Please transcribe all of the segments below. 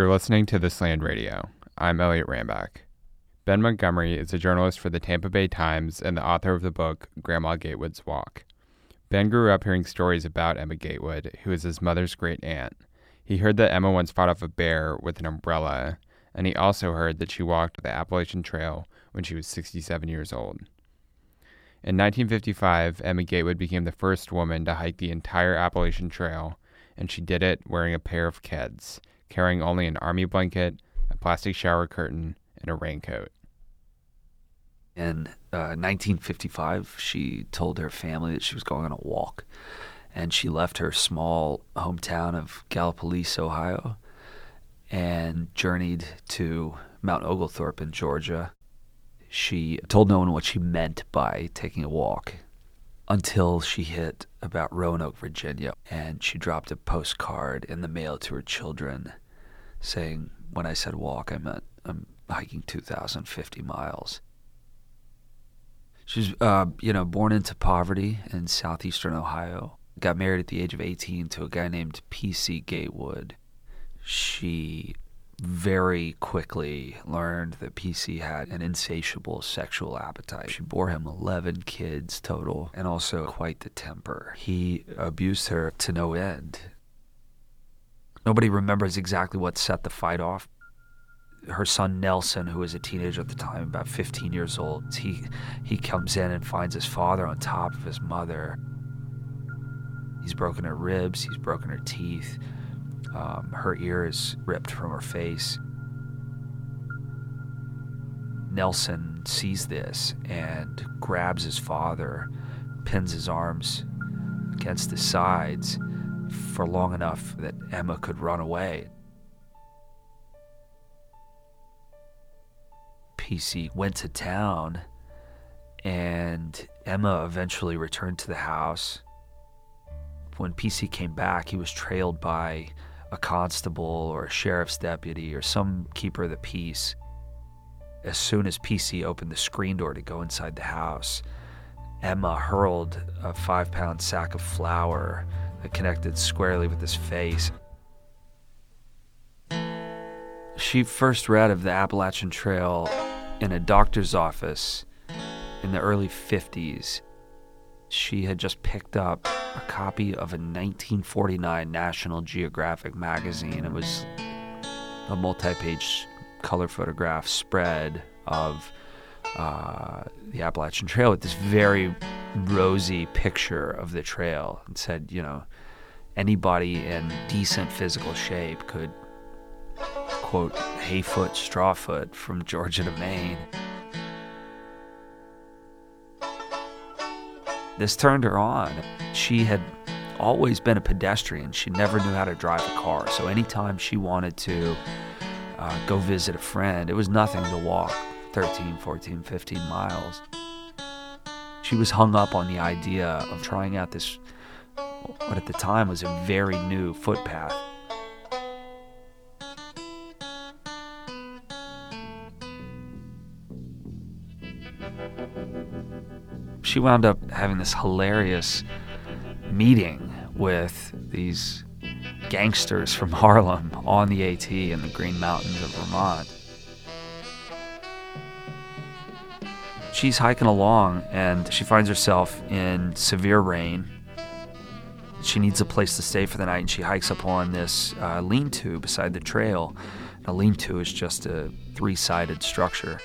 You're listening to This Land Radio. I'm Elliot Ramback. Ben Montgomery is a journalist for the Tampa Bay Times and the author of the book Grandma Gatewood's Walk. Ben grew up hearing stories about Emma Gatewood, who is his mother's great aunt. He heard that Emma once fought off a bear with an umbrella, and he also heard that she walked the Appalachian Trail when she was 67 years old. In 1955, Emma Gatewood became the first woman to hike the entire Appalachian Trail, and she did it wearing a pair of Keds, carrying only an army blanket, a plastic shower curtain, and a raincoat. In uh, 1955, she told her family that she was going on a walk, and she left her small hometown of Gallipolis, Ohio, and journeyed to Mount Oglethorpe in Georgia. She told no one what she meant by taking a walk until she hit about Roanoke, Virginia, and she dropped a postcard in the mail to her children saying, When I said walk, I meant I'm hiking 2,050 miles. She was, uh, you know, born into poverty in southeastern Ohio. Got married at the age of 18 to a guy named P.C. Gatewood. She very quickly learned that PC had an insatiable sexual appetite. She bore him 11 kids total and also quite the temper. He abused her to no end. Nobody remembers exactly what set the fight off. Her son Nelson, who was a teenager at the time, about 15 years old, he he comes in and finds his father on top of his mother. He's broken her ribs, he's broken her teeth. Um, her ear is ripped from her face. Nelson sees this and grabs his father, pins his arms against his sides for long enough that Emma could run away. PC went to town, and Emma eventually returned to the house. When PC came back, he was trailed by a constable or a sheriff's deputy or some keeper of the peace. As soon as PC opened the screen door to go inside the house, Emma hurled a five pound sack of flour that connected squarely with his face. She first read of the Appalachian Trail in a doctor's office in the early 50s. She had just picked up a copy of a 1949 National Geographic magazine. It was a multi page color photograph spread of uh, the Appalachian Trail with this very rosy picture of the trail and said, you know, anybody in decent physical shape could, quote, hayfoot, strawfoot from Georgia to Maine. This turned her on. She had always been a pedestrian. She never knew how to drive a car. So anytime she wanted to uh, go visit a friend, it was nothing to walk 13, 14, 15 miles. She was hung up on the idea of trying out this, what at the time was a very new footpath. She wound up having this hilarious meeting with these gangsters from Harlem on the AT in the Green Mountains of Vermont. She's hiking along and she finds herself in severe rain. She needs a place to stay for the night and she hikes up on this uh, lean to beside the trail. A lean to is just a three sided structure.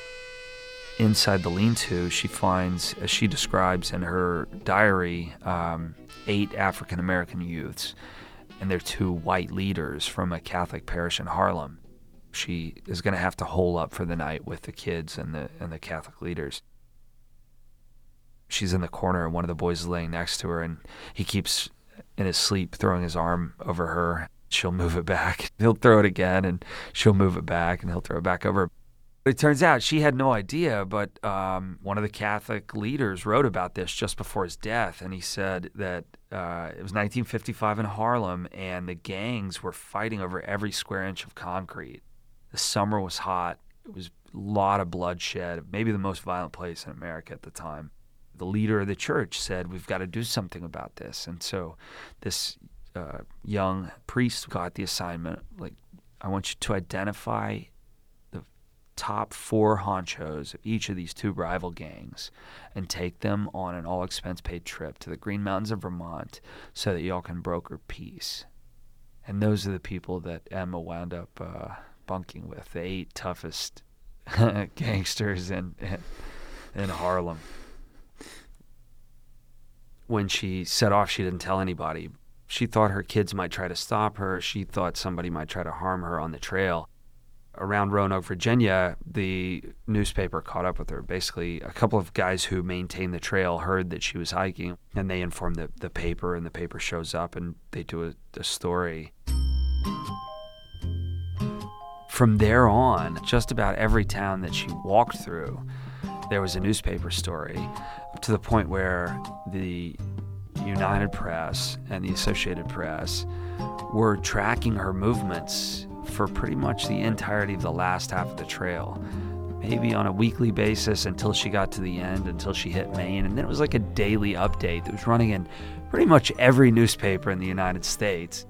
Inside the lean to, she finds, as she describes in her diary, um, eight African American youths, and they're two white leaders from a Catholic parish in Harlem. She is going to have to hole up for the night with the kids and the and the Catholic leaders. She's in the corner, and one of the boys is laying next to her, and he keeps in his sleep throwing his arm over her. She'll move it back. He'll throw it again, and she'll move it back, and he'll throw it back over. It turns out she had no idea, but um, one of the Catholic leaders wrote about this just before his death, and he said that uh, it was 1955 in Harlem, and the gangs were fighting over every square inch of concrete. The summer was hot. It was a lot of bloodshed, maybe the most violent place in America at the time. The leader of the church said, We've got to do something about this. And so this uh, young priest got the assignment, like, I want you to identify the top four honchos of each of these two rival gangs and take them on an all expense paid trip to the Green Mountains of Vermont so that y'all can broker peace. And those are the people that Emma wound up uh, bunking with the eight toughest gangsters in, in, in Harlem. When she set off, she didn't tell anybody. She thought her kids might try to stop her. She thought somebody might try to harm her on the trail. Around Roanoke, Virginia, the newspaper caught up with her. Basically, a couple of guys who maintained the trail heard that she was hiking, and they informed the, the paper, and the paper shows up and they do a, a story. From there on, just about every town that she walked through, there was a newspaper story to the point where the United Press and the Associated Press were tracking her movements for pretty much the entirety of the last half of the trail. Maybe on a weekly basis until she got to the end, until she hit Maine. And then it was like a daily update that was running in pretty much every newspaper in the United States.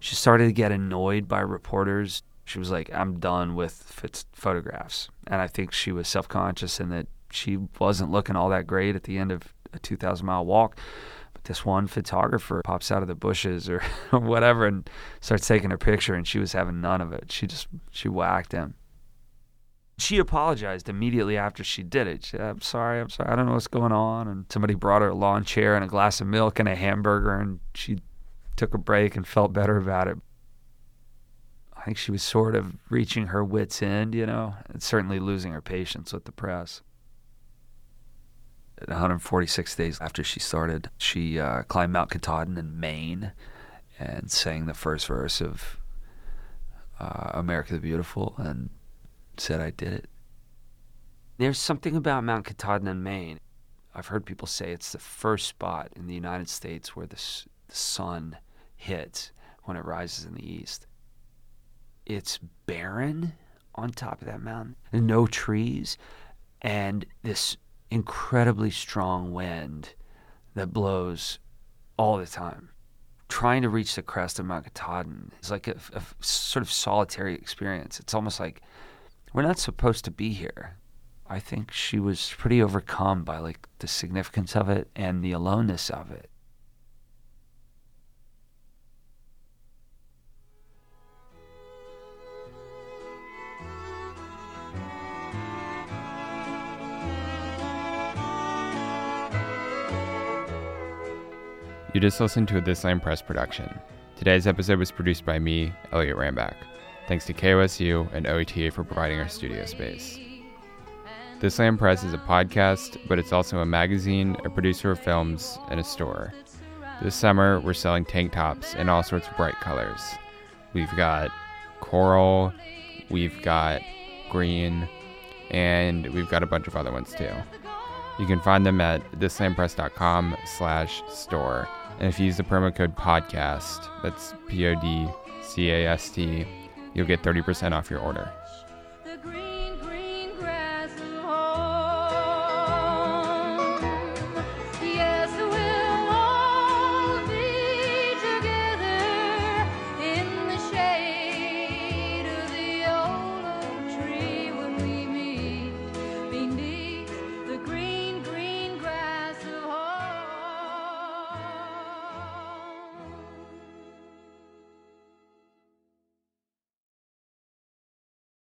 She started to get annoyed by reporters. She was like, I'm done with Fitz photographs. And I think she was self conscious in that she wasn't looking all that great at the end of a 2,000 mile walk. But this one photographer pops out of the bushes or, or whatever and starts taking her picture, and she was having none of it. She just, she whacked him. She apologized immediately after she did it. She said, I'm sorry, I'm sorry, I don't know what's going on. And somebody brought her a lawn chair and a glass of milk and a hamburger, and she took a break and felt better about it. I think she was sort of reaching her wits' end, you know, and certainly losing her patience with the press. 146 days after she started, she uh, climbed Mount Katahdin in Maine and sang the first verse of uh, America the Beautiful and said, I did it. There's something about Mount Katahdin in Maine. I've heard people say it's the first spot in the United States where the, the sun hits when it rises in the east. It's barren on top of that mountain, no trees, and this incredibly strong wind that blows all the time. Trying to reach the crest of Mount Katahdin is like a, a sort of solitary experience. It's almost like we're not supposed to be here. I think she was pretty overcome by like the significance of it and the aloneness of it. You just listened to a This Land Press production. Today's episode was produced by me, Elliot Rambach. Thanks to KOSU and OETA for providing our studio space. This Land Press is a podcast, but it's also a magazine, a producer of films, and a store. This summer, we're selling tank tops in all sorts of bright colors. We've got coral, we've got green, and we've got a bunch of other ones too. You can find them at thislandpress.com slash store. And if you use the promo code podcast, that's P O D C A S T, you'll get 30% off your order.